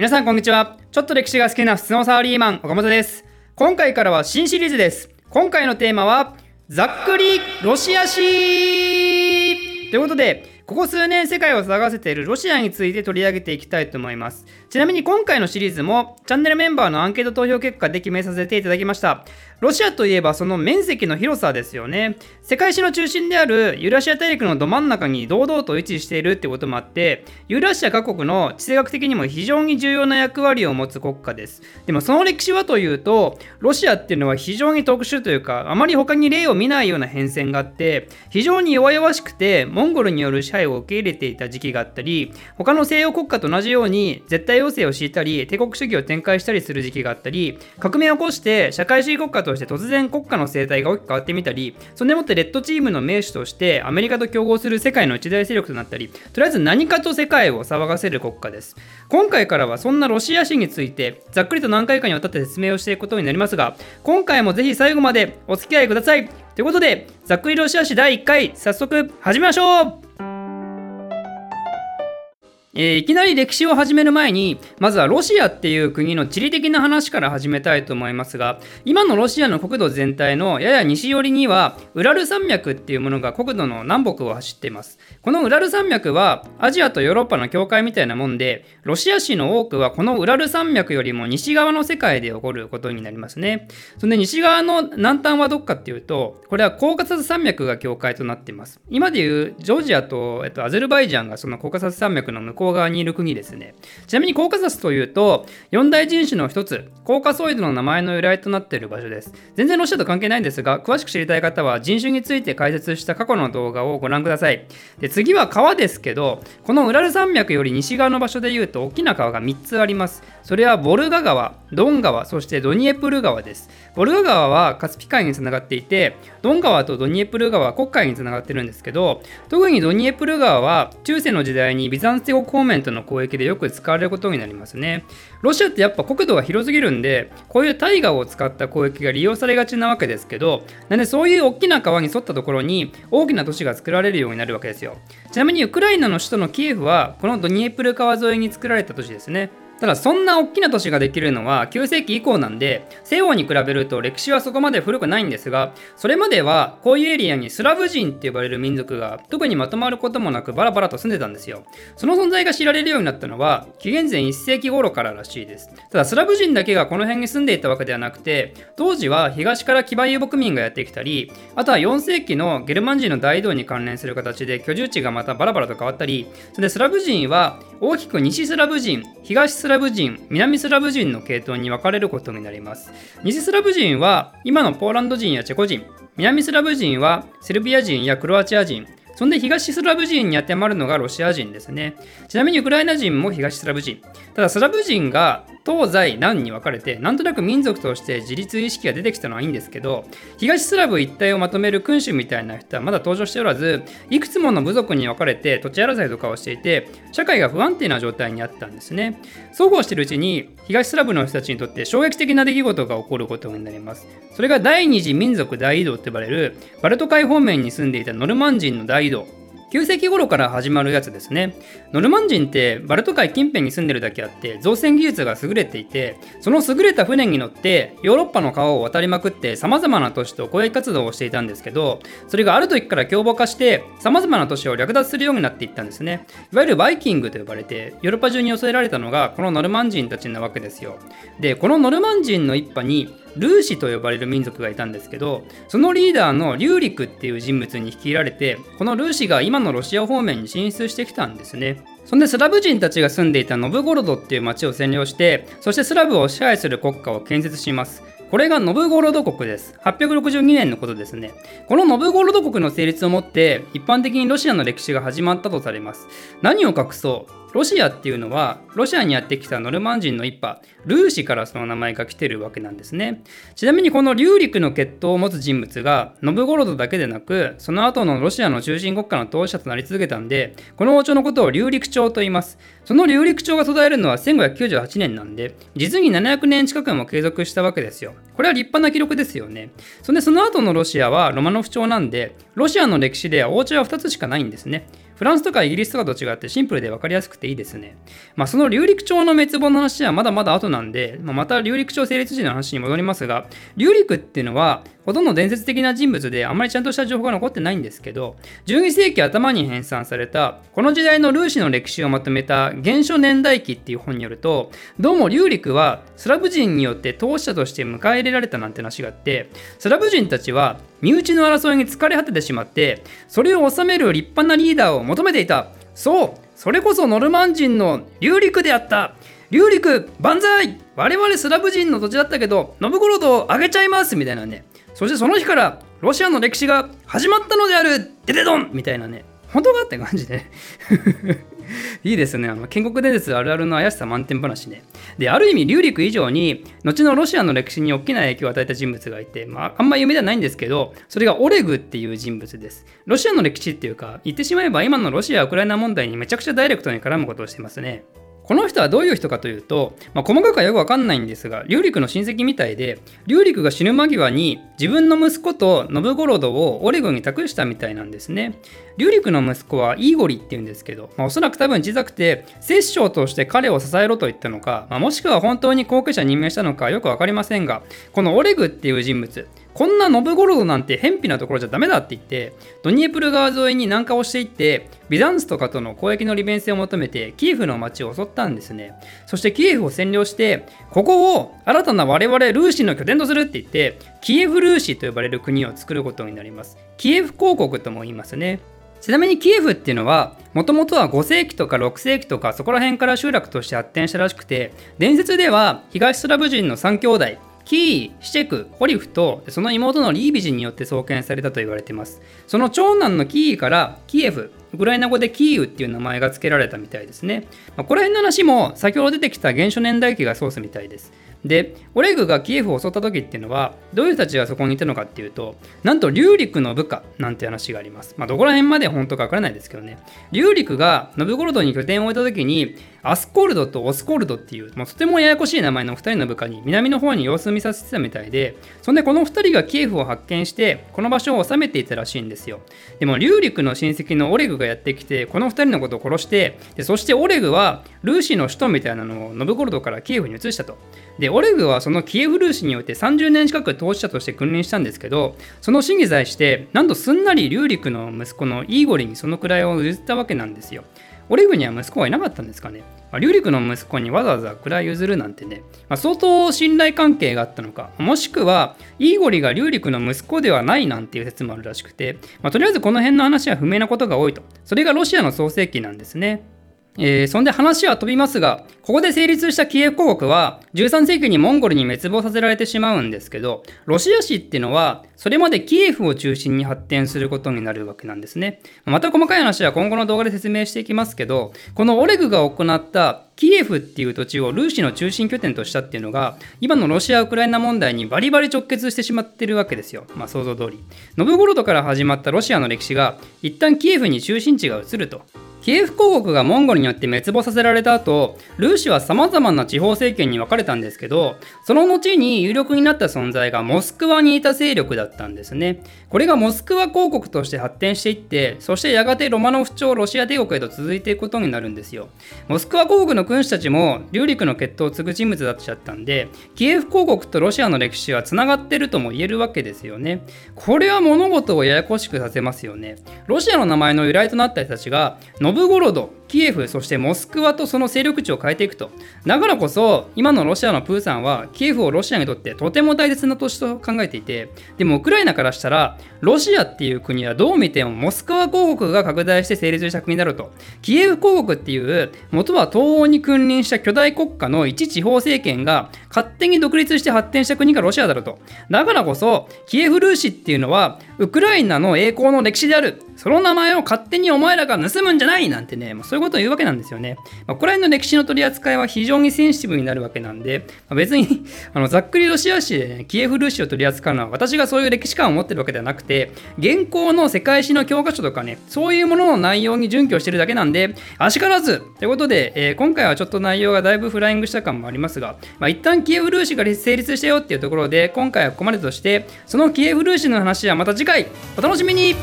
皆さんこんにちは。ちょっと歴史が好きな普通のサラリーマン、岡本です。今回からは新シリーズです。今回のテーマは、ざっくりロシア史ということで、ここ数年世界を騒がせているロシアについて取り上げていきたいと思います。ちなみに今回のシリーズもチャンネルメンバーのアンケート投票結果で決めさせていただきました。ロシアといえばその面積の広さですよね。世界史の中心であるユーラシア大陸のど真ん中に堂々と位置しているってこともあって、ユーラシア各国の地政学的にも非常に重要な役割を持つ国家です。でもその歴史はというと、ロシアっていうのは非常に特殊というか、あまり他に例を見ないような変遷があって、非常に弱々しくて、モンゴルによる支配を受け入れていた時期があったり、他の西洋国家と同じように絶対要請を敷いたり、帝国主義を展開したりする時期があったり、革命を起こして社会主義国家として突然国家の生態が大きく変わってみたり、そんでもってレッドチームの名手としてアメリカと競合する世界の一大勢力となったり、とりあえず何かと世界を騒がせる国家です。今回からはそんなロシア史について、ざっくりと何回かにわたって説明をしていくことになりますが、今回もぜひ最後までお付き合いください。ということで、ざっくりロシア史第1回、早速始めましょうえー、いきなり歴史を始める前にまずはロシアっていう国の地理的な話から始めたいと思いますが今のロシアの国土全体のやや西寄りにはウラル山脈っていうものが国土の南北を走っています。このウラル山脈はアジアとヨーロッパの境界みたいなもんでロシア史の多くはこのウラル山脈よりも西側の世界で起こることになりますね。そんで西側の南端はどっかっていうとこれはコーカサス山脈が境界となっています。今でいうジョージアと、えっと、アゼルバイジャンがそのコーカサス山脈の向こう向側にいる国ですね。ちなみにコーカサスというと、四大人種の一つ、コーカソイドの名前の由来となっている場所です。全然ロシアと関係ないんですが、詳しく知りたい方は人種について解説した過去の動画をご覧ください。で次は川ですけど、このウラル山脈より西側の場所でいうと大きな川が3つあります。それはボルガ川、ドン川、そしてドニエプル川です。ボルガ川はカスピ海につながっていて、ドン川とドニエプル川は黒海につながってるんですけど、特にドニエプル川は中世の時代にビザンツ帝国方面との交易でよく使われることになりますね。ロシアってやっぱ国土が広すぎるんで、こういう大河を使った交易が利用されがちなわけですけど、なんでそういう大きな川に沿ったところに大きな都市が作られるようになるわけですよ。ちなみにウクライナの首都のキエフはこのドニエプル川沿いに作られた都市ですね。ただそんな大きな都市ができるのは9世紀以降なんで西洋に比べると歴史はそこまで古くないんですがそれまではこういうエリアにスラブ人って呼ばれる民族が特にまとまることもなくバラバラと住んでたんですよ。その存在が知られるようになったのは紀元前1世紀頃かららしいです。ただスラブ人だけがこの辺に住んでいたわけではなくて当時は東から騎馬遊牧民がやってきたりあとは4世紀のゲルマン人の大移動に関連する形で居住地がまたバラバラと変わったりそれでスラブ人は大きく西スラブ人東スラブ人ラブ人南スラブ人の系統に分かれることになります。西スラブ人は今のポーランド人やチェコ人。南スラブ人はセルビア人やクロアチア人。そんで東スラブ人に当てはまるのがロシア人ですね。ちなみにウクライナ人も東スラブ人。ただスラブ人が東西南に分かれてなんとなく民族として自立意識が出てきたのはいいんですけど東スラブ一帯をまとめる君主みたいな人はまだ登場しておらずいくつもの部族に分かれて土地争いとかをしていて社会が不安定な状態にあったんですねそうこうしているうちに東スラブの人たちにとって衝撃的な出来事が起こることになりますそれが第二次民族大移動と呼ばれるバルト海方面に住んでいたノルマン人の大移動9世紀頃から始まるやつですね。ノルマン人ってバルト海近辺に住んでるだけあって造船技術が優れていてその優れた船に乗ってヨーロッパの川を渡りまくって様々な都市と交易活動をしていたんですけどそれがある時から凶暴化して様々な都市を略奪するようになっていったんですね。いわゆるバイキングと呼ばれてヨーロッパ中に寄えられたのがこのノルマン人たちなわけですよ。でこのノルマン人の一派にルーシと呼ばれる民族がいたんですけどそのリーダーのリューリクっていう人物に率いられてこのルーシが今のロシア方面に進出してきたんですねそんでスラブ人たちが住んでいたノブゴロドっていう町を占領してそしてスラブを支配する国家を建設しますこれがノブゴロド国です。862年のことですね。このノブゴロド国の成立をもって、一般的にロシアの歴史が始まったとされます。何を隠そう？ロシアっていうのはロシアにやってきたノルマン人の一派ルーシからその名前が来てるわけなんですね。ちなみにこの竜陸の血統を持つ人物がノブゴロドだけでなくその後のロシアの中心国家の当事者となり続けたんでこの王朝のことを竜陸朝と言います。その竜陸朝が途絶えるのは1598年なんで実に700年近くも継続したわけですよ。これは立派な記録ですよね。そんでその後のロシアはロマノフ朝なんでロシアの歴史では王朝は2つしかないんですね。フランスとかイギリスとかと違ってシンプルで分かりやすくていいですね。まあ、その竜陸町の滅亡の話はまだまだ後なんで、まあ、また竜陸町成立時の話に戻りますが、竜陸っていうのはほとんど伝説的な人物であまりちゃんとした情報が残ってないんですけど、12世紀頭に編纂されたこの時代のルーシの歴史をまとめた原初年代記っていう本によると、どうも竜陸はスラブ人によって統治者として迎え入れられたなんて話があって、スラブ人たちは身内の争いに疲れ果ててしまって、それを治める立派なリーダーを求めていた。そうそれこそノルマン人の竜陸であった。竜陸万歳。我々スラブ人の土地だったけど信五郎とあげちゃいます。みたいなね。そしてその日からロシアの歴史が始まったのである。デデドンみたいなね。本当か？って感じで。いいですね。あの建国伝説あるあるの怪しさ満点話ね。で、ある意味、竜陸以上に、後のロシアの歴史に大きな影響を与えた人物がいて、まあ、あんま有名ではないんですけど、それがオレグっていう人物です。ロシアの歴史っていうか、言ってしまえば今のロシア・ウクライナ問題にめちゃくちゃダイレクトに絡むことをしてますね。この人はどういう人かというと、まあ、細かくはよくわかんないんですが、竜陸の親戚みたいで、竜陸が死ぬ間際に自分の息子と信五郎をオレゴンに託したみたいなんですね。竜陸の息子はイーゴリっていうんですけど、まあ、おそらく多分小さくて、摂政として彼を支えろと言ったのか、まあ、もしくは本当に後継者任命したのかよくわかりませんが、このオレグっていう人物、こんなノブゴロドなんて偏僻なところじゃダメだって言って、ドニエプル川沿いに南下をしていって、ビザンツとかとの交易の利便性を求めて、キエフの町を襲ったんですね。そしてキエフを占領して、ここを新たな我々ルーシの拠点とするって言って、キエフルーシと呼ばれる国を作ることになります。キエフ公国とも言いますね。ちなみにキエフっていうのは、もともとは5世紀とか6世紀とかそこら辺から集落として発展したらしくて、伝説では東スラブ人の3兄弟、キー、シチェク、ホリフとその妹のリービジンによって創建されたと言われています。その長男のキーからキエフ、ウクライナ語でキーウっていう名前が付けられたみたいですね。まあ、この辺の話も先ほど出てきた原初年代記がソースみたいです。で、オレグがキエフを襲った時っていうのは、どういう人たちがそこにいたのかっていうと、なんと竜陸の部下なんて話があります。まあ、どこら辺まで本当かわからないですけどね。竜陸がノブゴルドに拠点を置いた時に、アスコルドとオスコルドっていう、まあ、とてもややこしい名前の2人の部下に南の方に様子を見させてたみたいで、そんでこの2人がキエフを発見して、この場所を治めていたらしいんですよ。でも、竜陸の親戚のオレグがやってきて、この2人のことを殺して、でそしてオレグはルーシの首都みたいなのをノブゴルドからキエフに移したと。で、オレグはそのキエフルーシによって30年近く当事者として君臨したんですけど、その死に際して、なんとすんなり竜陸の息子のイーゴリにその位を譲ったわけなんですよ。オレグには息子はいなかったんですかね。まあ、リュリクの息子にわざわざ位譲るなんてね、まあ、相当信頼関係があったのか、もしくは、イーゴリがリュリクの息子ではないなんていう説もあるらしくて、まあ、とりあえずこの辺の話は不明なことが多いと。それがロシアの創世記なんですね。えー、そんで話は飛びますが、ここで成立したキエフ公国は13世紀にモンゴルに滅亡させられてしまうんですけど、ロシア史っていうのはそれまでキエフを中心に発展することになるわけなんですね。また細かい話は今後の動画で説明していきますけど、このオレグが行ったキエフっていう土地をルーシの中心拠点としたっていうのが、今のロシア・ウクライナ問題にバリバリ直結してしまってるわけですよ。まあ想像通り。ノブゴロドから始まったロシアの歴史が、一旦キエフに中心地が移ると。キエフ公国がモンゴルによって滅亡させられた後、ルーシは様々な地方政権に分かれたんですけど、その後に有力になった存在がモスクワにいた勢力だったんですね。これがモスクワ公国として発展していって、そしてやがてロマノフ朝ロシア帝国へと続いていくことになるんですよ。モスクワ公国の君主たちも、竜陸の血統を継ぐ人物だったんで、キエフ公国とロシアの歴史は繋がってるとも言えるわけですよね。これは物事をややこしくさせますよね。ロシアの名前の由来となった人たちが、ノブゴロド、キエフ、そしてモスクワとその勢力値を変えていくと。だからこそ、今のロシアのプーさんは、キエフをロシアにとってとても大切な都市と考えていて、でもウクライナからしたら、ロシアっていう国はどう見てもモスクワ公国が拡大して成立した国だろうと。キエフ公国っていう、元は東欧に君臨した巨大国家の一地方政権が勝手に独立して発展した国がロシアだろうと。だからこそ、キエフルーシっていうのは、ウクライナの栄光の歴史である。その名前を勝手にお前らが盗むんじゃないなんてね、まあ、そういうことを言うわけなんですよね。まあ、これの歴史の取り扱いは非常にセンシティブになるわけなんで、まあ、別に あのざっくりロシア史で、ね、キエフルーシを取り扱うのは私がそういう歴史観を持ってるわけではなくて、現行の世界史の教科書とかね、そういうものの内容に準拠してるだけなんで、あしからずということで、えー、今回はちょっと内容がだいぶフライングした感もありますが、まあ、一旦キエフルーシが成立したよっていうところで、今回はここまでとして、そのキエフルーシの話はまた次回お楽しみに